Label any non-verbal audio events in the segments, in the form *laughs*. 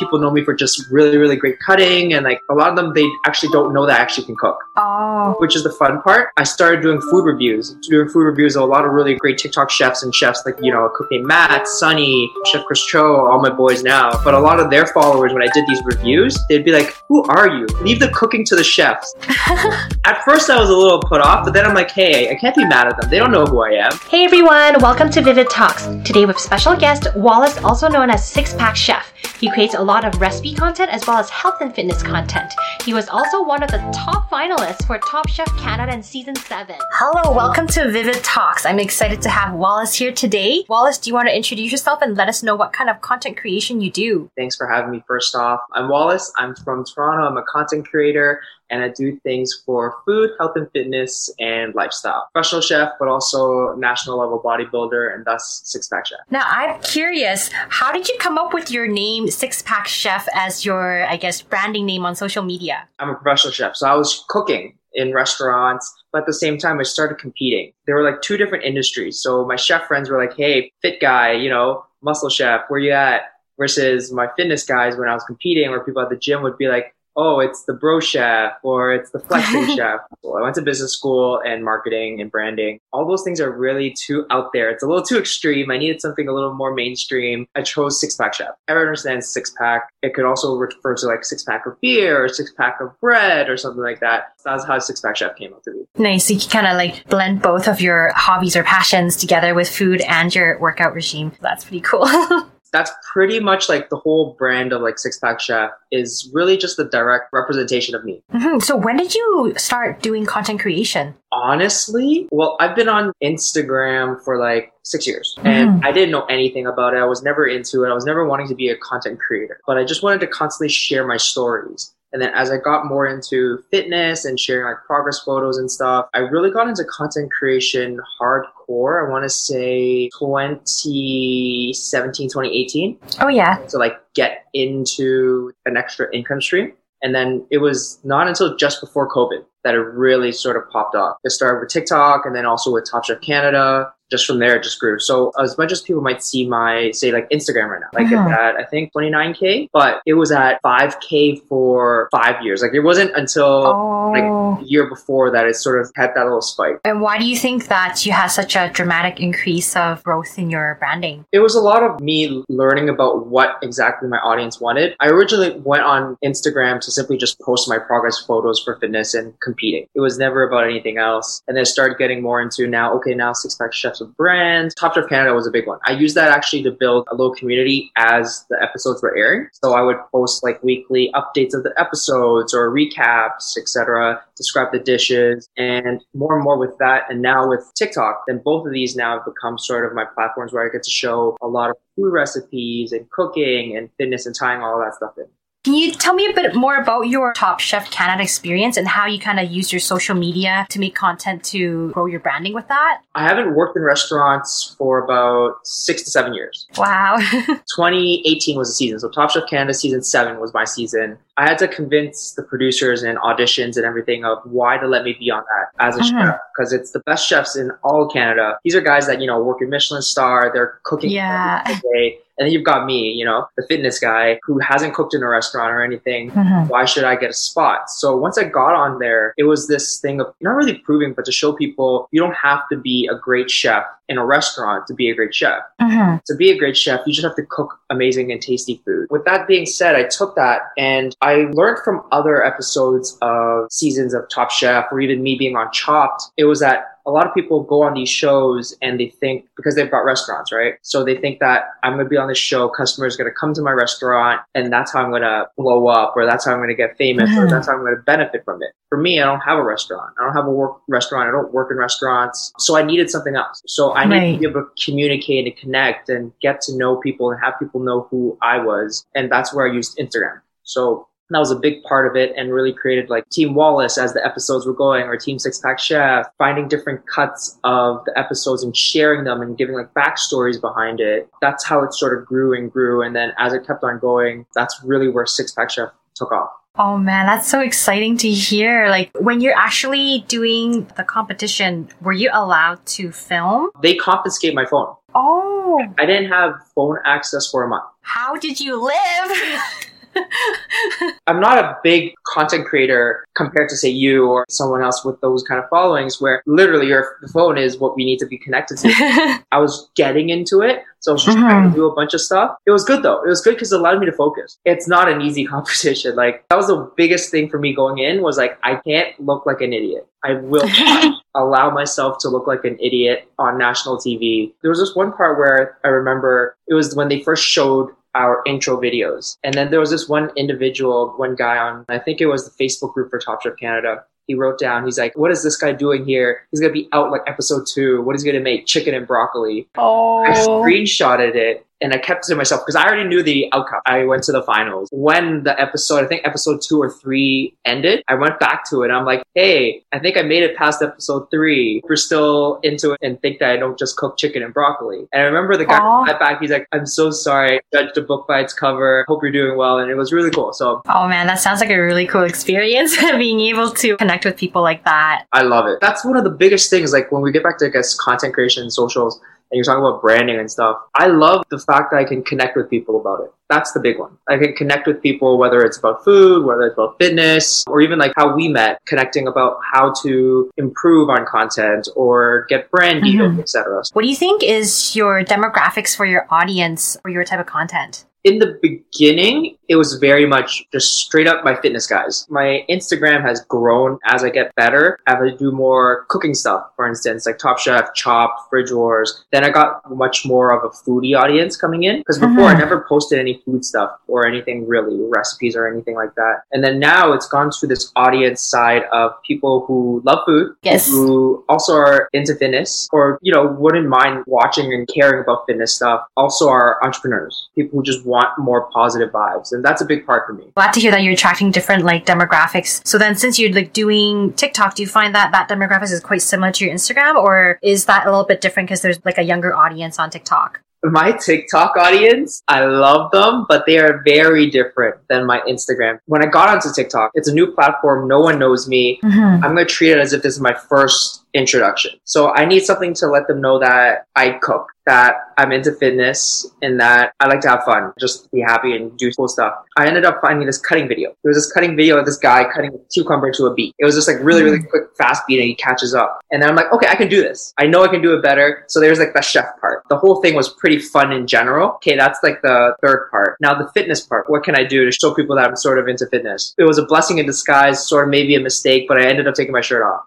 people know me for just really, really great cutting. And like a lot of them, they actually don't know that I actually can cook. Oh. Which is the fun part. I started doing food reviews, doing food reviews of a lot of really great TikTok chefs and chefs like, you know, Cooking cook Matt, Sunny, Chef Chris Cho, all my boys now. But a lot of their followers, when I did these reviews, they'd be like, who are you? Leave the cooking to the chefs. *laughs* at first, I was a little put off, but then I'm like, hey, I can't be mad at them. They don't know who I am. Hey everyone, welcome to Vivid Talks. Today with special guest Wallace, also known as Six Pack Chef. He creates a lot of recipe content as well as health and fitness content. He was also one of the top finalists for Top Chef Canada in season 7. Hello, welcome to Vivid Talks. I'm excited to have Wallace here today. Wallace, do you want to introduce yourself and let us know what kind of content creation you do? Thanks for having me first off. I'm Wallace. I'm from Toronto. I'm a content creator and I do things for food, health and fitness, and lifestyle. Professional chef, but also national level bodybuilder, and thus Six Pack Chef. Now, I'm curious, how did you come up with your name, Six Pack Chef, as your, I guess, branding name on social media? I'm a professional chef, so I was cooking in restaurants, but at the same time, I started competing. There were like two different industries. So my chef friends were like, hey, fit guy, you know, muscle chef, where you at? Versus my fitness guys when I was competing, where people at the gym would be like, oh, it's the bro chef or it's the flexing *laughs* chef. Well, I went to business school and marketing and branding. All those things are really too out there. It's a little too extreme. I needed something a little more mainstream. I chose six pack chef. Everyone understands six pack. It could also refer to like six pack of beer or six pack of bread or something like that. That's how six pack chef came up to be. Nice. So you kind of like blend both of your hobbies or passions together with food and your workout regime. That's pretty cool. *laughs* that's pretty much like the whole brand of like Six Pack Chef is really just the direct representation of me. Mm-hmm. So when did you start doing content creation? Honestly, well, I've been on Instagram for like six years and mm. I didn't know anything about it. I was never into it. I was never wanting to be a content creator, but I just wanted to constantly share my stories. And then as I got more into fitness and sharing like progress photos and stuff, I really got into content creation hardcore. I want to say 2017, 2018. Oh, yeah. To like get into an extra income stream. And then it was not until just before COVID that it really sort of popped off. It started with TikTok and then also with Top Chef Canada just from there it just grew. So as much as people might see my say like Instagram right now, like uh-huh. at I think 29k, but it was at 5k for five years. Like it wasn't until oh. like year before that it sort of had that little spike. And why do you think that you had such a dramatic increase of growth in your branding? It was a lot of me learning about what exactly my audience wanted. I originally went on Instagram to simply just post my progress photos for fitness and competing. It was never about anything else. And then I started getting more into now, okay, now Six Pack Chefs of brands. Top Chef Canada was a big one. I used that actually to build a little community as the episodes were airing. So I would post like weekly updates of the episodes or recaps, etc., describe the dishes, and more and more with that. And now with TikTok, then both of these now have become sort of my platforms where I get to show a lot of food recipes and cooking and fitness and tying all that stuff in. Can you tell me a bit more about your Top Chef Canada experience and how you kind of use your social media to make content to grow your branding with that? I haven't worked in restaurants for about six to seven years. Wow. *laughs* 2018 was the season. So Top Chef Canada season seven was my season. I had to convince the producers and auditions and everything of why to let me be on that as a mm-hmm. chef because it's the best chefs in all Canada. These are guys that, you know, work in Michelin star, they're cooking yeah. every day and then you've got me, you know, the fitness guy who hasn't cooked in a restaurant or anything. Mm-hmm. Why should I get a spot? So once I got on there, it was this thing of not really proving, but to show people you don't have to be a great chef in a restaurant to be a great chef. Mm-hmm. To be a great chef, you just have to cook amazing and tasty food. With that being said, I took that and I learned from other episodes of seasons of Top Chef or even me being on Chopped. It was that a lot of people go on these shows and they think because they've got restaurants, right? So they think that I'm going to be on this show, customers going to come to my restaurant and that's how I'm going to blow up or that's how I'm going to get famous mm-hmm. or that's how I'm going to benefit from it. For me, I don't have a restaurant. I don't have a work restaurant. I don't work in restaurants. So I needed something else. So I right. need to be able to communicate and connect and get to know people and have people know who I was. And that's where I used Instagram. So that was a big part of it and really created like Team Wallace as the episodes were going or Team Six Pack Chef, finding different cuts of the episodes and sharing them and giving like backstories behind it. That's how it sort of grew and grew. And then as it kept on going, that's really where Six Pack Chef took off. Oh man, that's so exciting to hear. Like when you're actually doing the competition, were you allowed to film? They confiscate my phone. Oh. I didn't have phone access for a month. How did you live? *laughs* *laughs* I'm not a big content creator compared to say you or someone else with those kind of followings where literally your phone is what we need to be connected to. *laughs* I was getting into it. So I was just mm-hmm. trying to do a bunch of stuff. It was good though. It was good because it allowed me to focus. It's not an easy *laughs* competition. Like that was the biggest thing for me going in was like, I can't look like an idiot. I will allow myself to look like an idiot on national TV. There was this one part where I remember it was when they first showed our intro videos. And then there was this one individual, one guy on, I think it was the Facebook group for Top Chef Canada. He wrote down, he's like, what is this guy doing here? He's going to be out like episode two. What is he going to make? Chicken and broccoli. Oh. I screenshotted it and I kept it to myself because I already knew the outcome. I went to the finals. When the episode, I think episode two or three ended, I went back to it. I'm like, hey, I think I made it past episode three. We're still into it and think that I don't just cook chicken and broccoli. And I remember the guy got back, he's like, I'm so sorry. I judged a book by its cover. Hope you're doing well. And it was really cool. So, oh man, that sounds like a really cool experience *laughs* being able to connect with people like that. I love it. That's one of the biggest things. Like when we get back to, I guess, content creation and socials, and you're talking about branding and stuff. I love the fact that I can connect with people about it. That's the big one. I can connect with people, whether it's about food, whether it's about fitness, or even like how we met, connecting about how to improve on content or get brand deals, mm-hmm. etc. What do you think is your demographics for your audience or your type of content? In the beginning, it was very much just straight up my fitness guys. My Instagram has grown as I get better, as I do more cooking stuff, for instance, like Top Chef, Chop, Fridge Wars. Then I got much more of a foodie audience coming in because before. I uh-huh. never posted any food stuff or anything really, recipes or anything like that. And then now it's gone to this audience side of people who love food, yes. who also are into fitness or, you know, wouldn't mind watching and caring about fitness stuff. Also are entrepreneurs, people who just want more positive vibes. And that's a big part for me. Glad to hear that you're attracting different like demographics. So then since you're like doing TikTok, do you find that that demographics is quite similar to your Instagram or is that a little bit different because there's like a younger audience on TikTok? my TikTok audience, I love them, but they are very different than my Instagram. When I got onto TikTok, it's a new platform. No one knows me. Mm-hmm. I'm going to treat it as if this is my first introduction. So I need something to let them know that I cook, that I'm into fitness, and that I like to have fun, just be happy and do cool stuff. I ended up finding this cutting video. There was this cutting video of this guy cutting a cucumber to a beat. It was just like really, really mm. quick, fast beat, and he catches up. And then I'm like, okay, I can do this. I know I can do it better. So there's like the chef part. The whole thing was pretty fun in general. Okay, that's like the third part. Now the fitness part. What can I do to show people that I'm sort of into fitness? It was a blessing in disguise, sort of maybe a mistake, but I ended up taking my shirt off.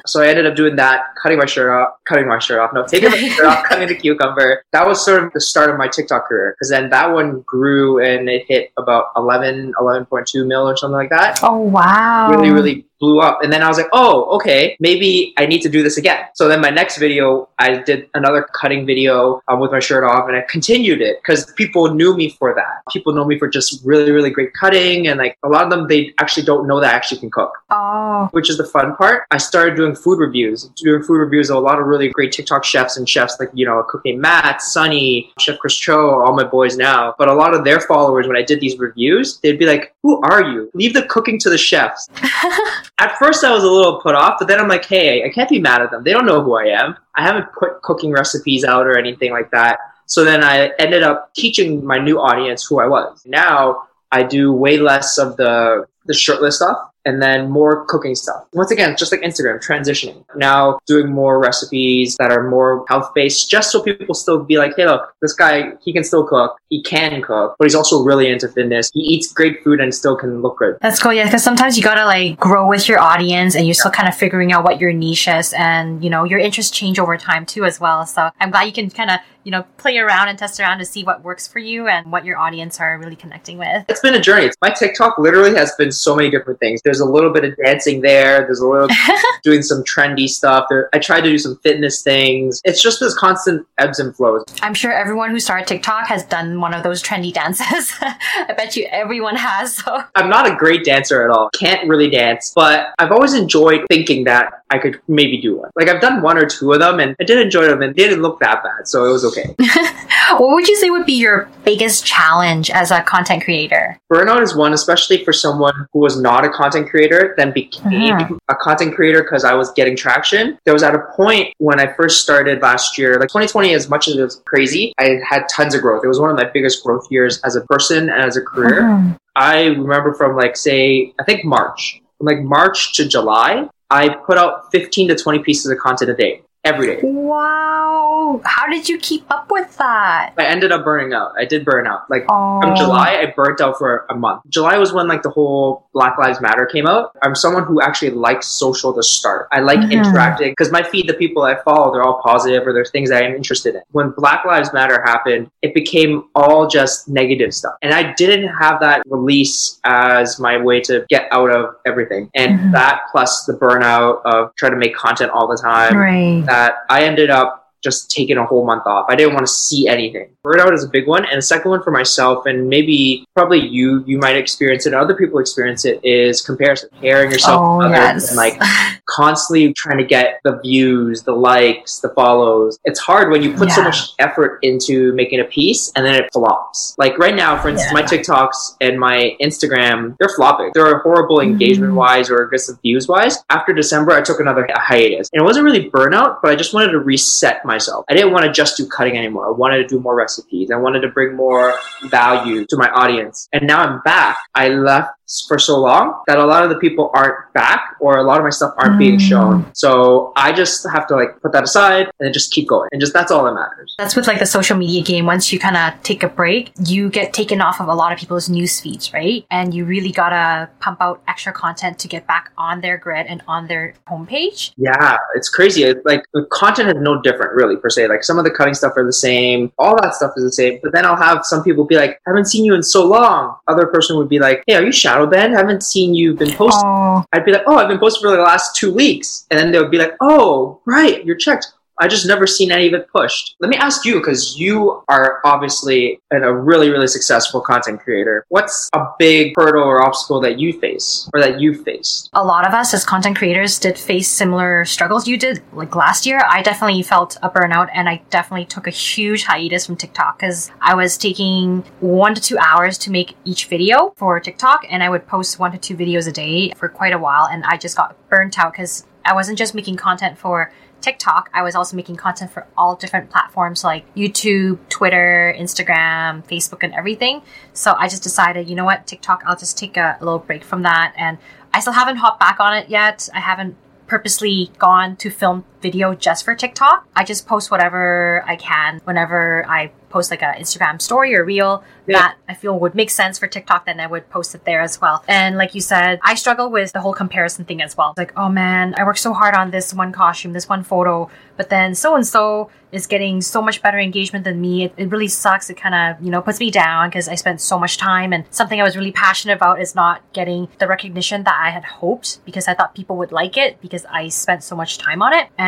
*laughs* so I ended up doing that, cutting my shirt off, cutting my shirt off, no, taking my *laughs* shirt off, cutting the cucumber. That was sort of the start of my TikTok career because then that one grew and it hit about 11, 11.2 mil or something like that. Oh, wow. Really, really blew up. And then I was like, oh, okay, maybe I need to do this again. So then my next video, I did another cutting video um, with my shirt off and I continued it because people knew me for that. People know me for just really, really great cutting. And like a lot of them, they actually don't know that I actually can cook. Oh. Which is the fun part. I started doing food reviews, doing food reviews of a lot of really great TikTok chefs and chefs like, you know, cooking Matt, Sunny, Chef Chris Cho, all my boys now. But a lot of their followers, when I did these reviews, they'd be like, who are you? Leave the cooking to the chefs. *laughs* at first I was a little put off, but then I'm like, hey, I can't be mad at them. They don't know who I am. I haven't put cooking recipes out or anything like that. So then I ended up teaching my new audience who I was. Now I do way less of the the shirtless stuff and then more cooking stuff. Once again, just like Instagram, transitioning. Now doing more recipes that are more health based, just so people still be like, hey, look, this guy, he can still cook. He can cook, but he's also really into fitness. He eats great food and still can look good. That's cool. Yeah. Because sometimes you gotta like grow with your audience and you're still kind of figuring out what your niche is and, you know, your interests change over time too as well. So I'm glad you can kind of, you know, play around and test around to see what works for you and what your audience are really connecting with. It's been a journey. My TikTok literally has been so many different things. There's a little bit of dancing there. There's a little *laughs* doing some trendy stuff. There, I tried to do some fitness things. It's just this constant ebbs and flows. I'm sure everyone who started TikTok has done one of those trendy dances. *laughs* I bet you everyone has. So. I'm not a great dancer at all. Can't really dance, but I've always enjoyed thinking that I could maybe do one. Like I've done one or two of them and I did enjoy them and they didn't look that bad. So it was okay. *laughs* what would you say would be your biggest challenge as a content creator? Burnout is one, especially for someone who was not a content creator, then became uh-huh. a content creator because I was getting traction. There was at a point when I first started last year, like 2020, as much as it was crazy, I had tons of growth. It was one of my biggest growth years as a person and as a career. Uh-huh. I remember from like, say, I think March, from like March to July, I put out 15 to 20 pieces of content a day every day. Wow. How did you keep up with that? I ended up burning out. I did burn out. Like oh. from July, I burnt out for a month. July was when like the whole Black Lives Matter came out. I'm someone who actually likes social to start. I like mm-hmm. interacting because my feed, the people I follow, they're all positive or there's things that I'm interested in. When Black Lives Matter happened, it became all just negative stuff. And I didn't have that release as my way to get out of everything. And mm-hmm. that plus the burnout of trying to make content all the time. Right that I ended up just taking a whole month off. I didn't want to see anything. Burnout is a big one. And the second one for myself, and maybe probably you, you might experience it, other people experience it, is comparison. Comparing yourself oh, to others yes. and like *laughs* constantly trying to get the views, the likes, the follows. It's hard when you put yeah. so much effort into making a piece and then it flops. Like right now, for instance, yeah. my TikToks and my Instagram, they're flopping. They're horrible mm-hmm. engagement wise or aggressive views wise. After December, I took another hiatus. And it wasn't really burnout, but I just wanted to reset myself. I didn't want to just do cutting anymore. I wanted to do more recipes. I wanted to bring more value to my audience. And now I'm back. I left for so long that a lot of the people aren't back or a lot of my stuff aren't mm. being shown. So I just have to like put that aside and just keep going. And just that's all that matters. That's with like the social media game. Once you kind of take a break, you get taken off of a lot of people's news feeds, right? And you really gotta pump out extra content to get back on their grid and on their homepage. Yeah, it's crazy. It's like the content is no different really per se. Like some of the cutting stuff are the same. All that stuff is the same. But then I'll have some people be like, I haven't seen you in so long. Other person would be like, Hey, are you shadowbanned? I haven't seen you been posting. I'd be like, oh, I've been posting for the last two weeks. And then they would be like, oh, right, you're checked. I just never seen any of it pushed. Let me ask you, because you are obviously a really, really successful content creator. What's a big hurdle or obstacle that you face or that you faced? A lot of us as content creators did face similar struggles you did. Like last year, I definitely felt a burnout and I definitely took a huge hiatus from TikTok because I was taking one to two hours to make each video for TikTok and I would post one to two videos a day for quite a while and I just got burnt out because I wasn't just making content for TikTok, I was also making content for all different platforms like YouTube, Twitter, Instagram, Facebook, and everything. So I just decided, you know what, TikTok, I'll just take a little break from that. And I still haven't hopped back on it yet. I haven't purposely gone to film video just for TikTok. I just post whatever I can whenever I post like an Instagram story or reel yeah. that I feel would make sense for TikTok, then I would post it there as well. And like you said, I struggle with the whole comparison thing as well. It's like, oh man, I worked so hard on this one costume, this one photo, but then so and so is getting so much better engagement than me. It, it really sucks. It kind of, you know, puts me down because I spent so much time and something I was really passionate about is not getting the recognition that I had hoped because I thought people would like it because I spent so much time on it. And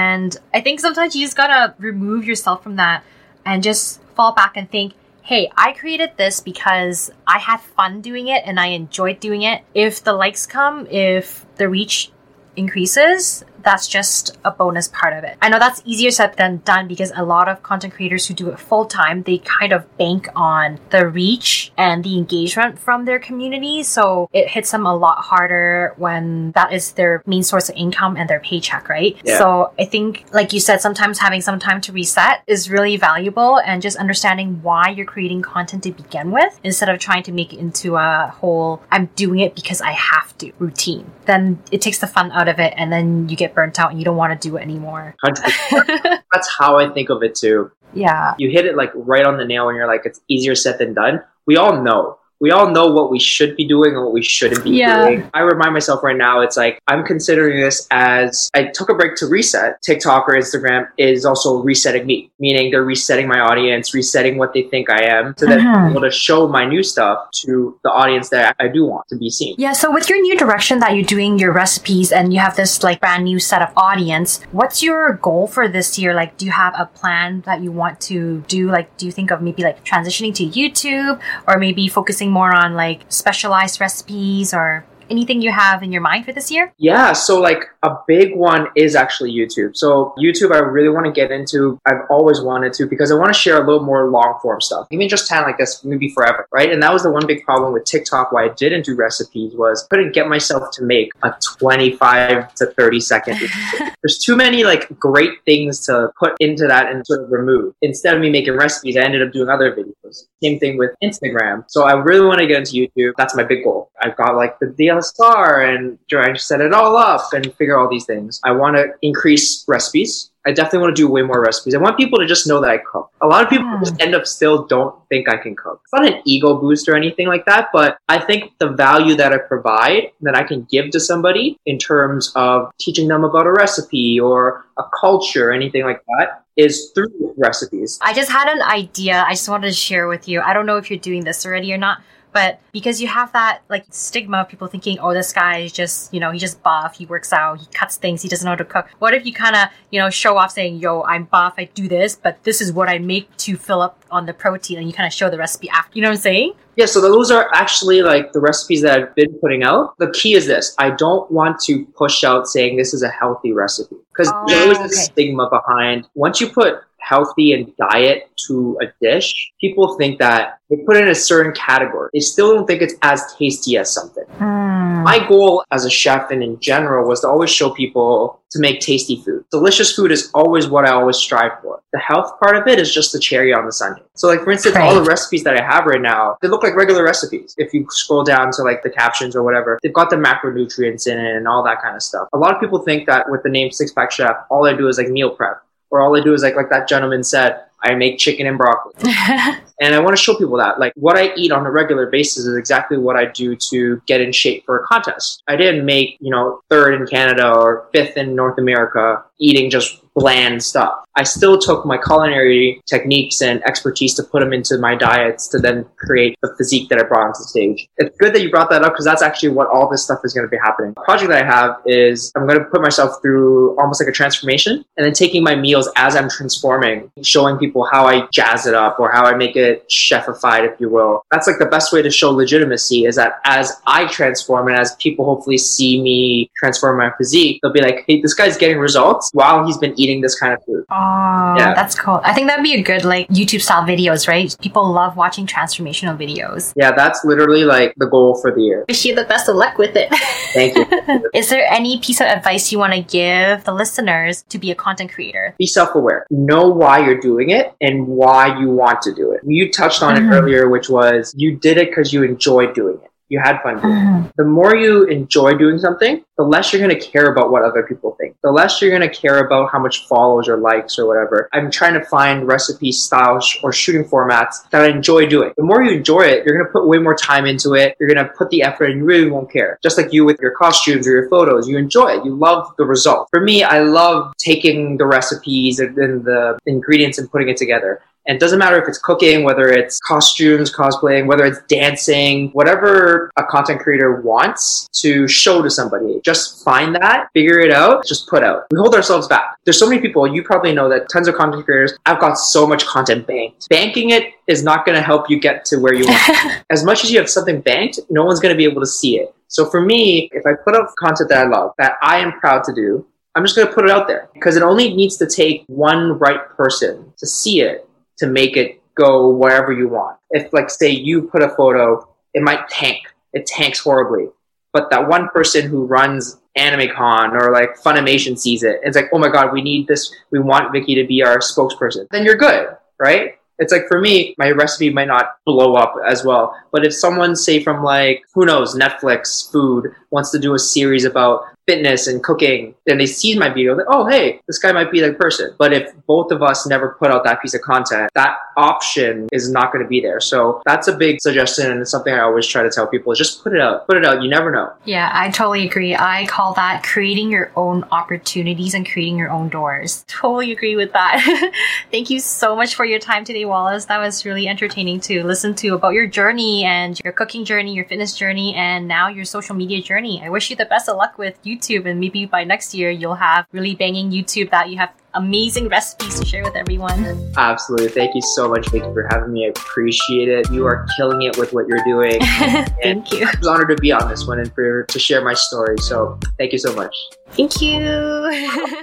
I think sometimes you just gotta remove yourself from that and just fall back and think, hey, I created this because I had fun doing it and I enjoyed doing it. If the likes come, if the reach increases, that's just a bonus part of it. I know that's easier said than done because a lot of content creators who do it full time, they kind of bank on the reach and the engagement from their community. So it hits them a lot harder when that is their main source of income and their paycheck, right? Yeah. So I think, like you said, sometimes having some time to reset is really valuable and just understanding why you're creating content to begin with instead of trying to make it into a whole, I'm doing it because I have to routine. Then it takes the fun out of it and then you get get burnt out and you don't want to do it anymore. *laughs* That's how I think of it too. Yeah. You hit it like right on the nail when you're like, it's easier said than done. We all know we all know what we should be doing and what we shouldn't be yeah. doing. I remind myself right now, it's like I'm considering this as I took a break to reset. TikTok or Instagram is also resetting me, meaning they're resetting my audience, resetting what they think I am, so that uh-huh. I'm able to show my new stuff to the audience that I do want to be seen. Yeah. So with your new direction that you're doing your recipes and you have this like brand new set of audience, what's your goal for this year? Like, do you have a plan that you want to do? Like, do you think of maybe like transitioning to YouTube or maybe focusing more on like specialized recipes or anything you have in your mind for this year? Yeah, so like a big one is actually YouTube. So YouTube, I really want to get into. I've always wanted to because I want to share a little more long form stuff. Even just time like this, maybe forever, right? And that was the one big problem with TikTok. Why I didn't do recipes was I couldn't get myself to make a 25 to 30 second. *laughs* There's too many like great things to put into that and sort of remove. Instead of me making recipes, I ended up doing other videos. Same thing with Instagram. So I really want to get into YouTube. That's my big goal. I've got like the DSLR and trying to set it all up and figure all these things. I want to increase recipes. I definitely want to do way more recipes. I want people to just know that I cook. A lot of people Hmm. just end up still don't think I can cook. It's not an ego boost or anything like that, but I think the value that I provide that I can give to somebody in terms of teaching them about a recipe or a culture, anything like that, is through recipes. I just had an idea. I just wanted to share with you. I don't know if you're doing this already or not, but because you have that like stigma of people thinking, oh, this guy is just, you know, he just buff, he works out, he cuts things, he doesn't know how to cook. What if you kind of, you know, show off saying, yo, I'm buff, I do this, but this is what I make to fill up on the protein, and you kind of show the recipe after. You know what I'm saying? Yeah, so those are actually like the recipes that I've been putting out. The key is this I don't want to push out saying this is a healthy recipe because Oh, there's always okay. this stigma behind. Once you put healthy and diet to a dish, people think that they put it in a certain category. They still don't think it's as tasty as something. Hmm. My goal as a chef and in general was to always show people to make tasty food. Delicious food is always what I always strive for. The health part of it is just the cherry on the sundae. So like for instance, all the recipes that I have right now, they look like regular recipes. If you scroll down to like the captions or whatever, they've got the macronutrients in it and all that kind of stuff. A lot of people think that with the name Six Pack Chef, all I do is like meal prep. Or all I do is like like that gentleman said, I make chicken and broccoli. *laughs* And I want to show people that, like, what I eat on a regular basis is exactly what I do to get in shape for a contest. I didn't make, you know, third in Canada or fifth in North America eating just bland stuff. I still took my culinary techniques and expertise to put them into my diets to then create the physique that I brought onto stage. It's good that you brought that up because that's actually what all this stuff is going to be happening. The project that I have is I'm going to put myself through almost like a transformation and then taking my meals as I'm transforming, showing people how I jazz it up or how I make it chefified, if you will. That's like the best way to show legitimacy is that as I transform and as people hopefully see me transform my physique, they'll be like, hey, this guy's getting results while he's been eating this kind of food. Oh, Yeah. that's cool. I think that'd be a good like YouTube style videos, right? People love watching transformational videos. Yeah, that's literally like the goal for the year. Wish you the best of luck with it. Thank you. *laughs* Is there any piece of advice you want to give the listeners to be a content creator? be self-aware know why you're doing it and why you want to do it you touched on Mhm. it earlier which was you did it because you enjoyed doing it. You had fun doing it. Mhm. the more you enjoy doing something the less you're going to care about what other people think. The less you're going to care about how much follows or likes or whatever. I'm trying to find recipe styles or shooting formats that i enjoy doing. The more you enjoy it you're going to put way more time into it. You're going to put the effort and you really won't care. Just like you with your costumes or your photos. You enjoy it. You love the result. For me i love taking the recipes and the ingredients and putting it together and it doesn't matter if it's cooking, whether it's costumes, cosplaying, whether it's dancing, whatever a content creator wants to show to somebody. Just find that, figure it out, just put out. We hold ourselves back. There's so many people, you probably know that tons of content creators, I've got so much content banked. Banking it is not going to help you get to where you want. *laughs* as much as you have something banked, no one's going to be able to see it. So for me, if I put out content that I love, that I am proud to do, I'm just going to put it out there because it only needs to take one right person to see it to make it go wherever you want. If, like, say you put a photo, it might tank. It tanks horribly. But that one person who runs AnimeCon or like Funimation sees it, it's like, oh my god, we need this. We want Vicky to be our spokesperson. Then you're good, right? It's like for me, my recipe might not blow up as well. But if someone, say from like, who knows, Netflix food wants to do a series about fitness and cooking, then they see my video, like, oh, hey, this guy might be the person. But if both of us never put out that piece of content, that option is not going to be there. So that's a big suggestion and it's something I always try to tell people, is just put it out. Put it out. You never know. Yeah, I totally agree. I call that creating your own opportunities and creating your own doors. *laughs* Totally agree with that. *laughs* Thank you so much for your time today, Wallace. That was really entertaining to listen to about your journey and your cooking journey, your fitness journey, and now your social media journey. I wish you the best of luck with YouTube, and maybe by next year you'll have really banging YouTube that you have amazing recipes to share with everyone. Absolutely. Thank you so much, Vicky, for having me. I appreciate it. You are killing it with what you're doing. *laughs* thank you. I was honored to be on this one and for to share my story. So thank you so much. Thank you. *laughs*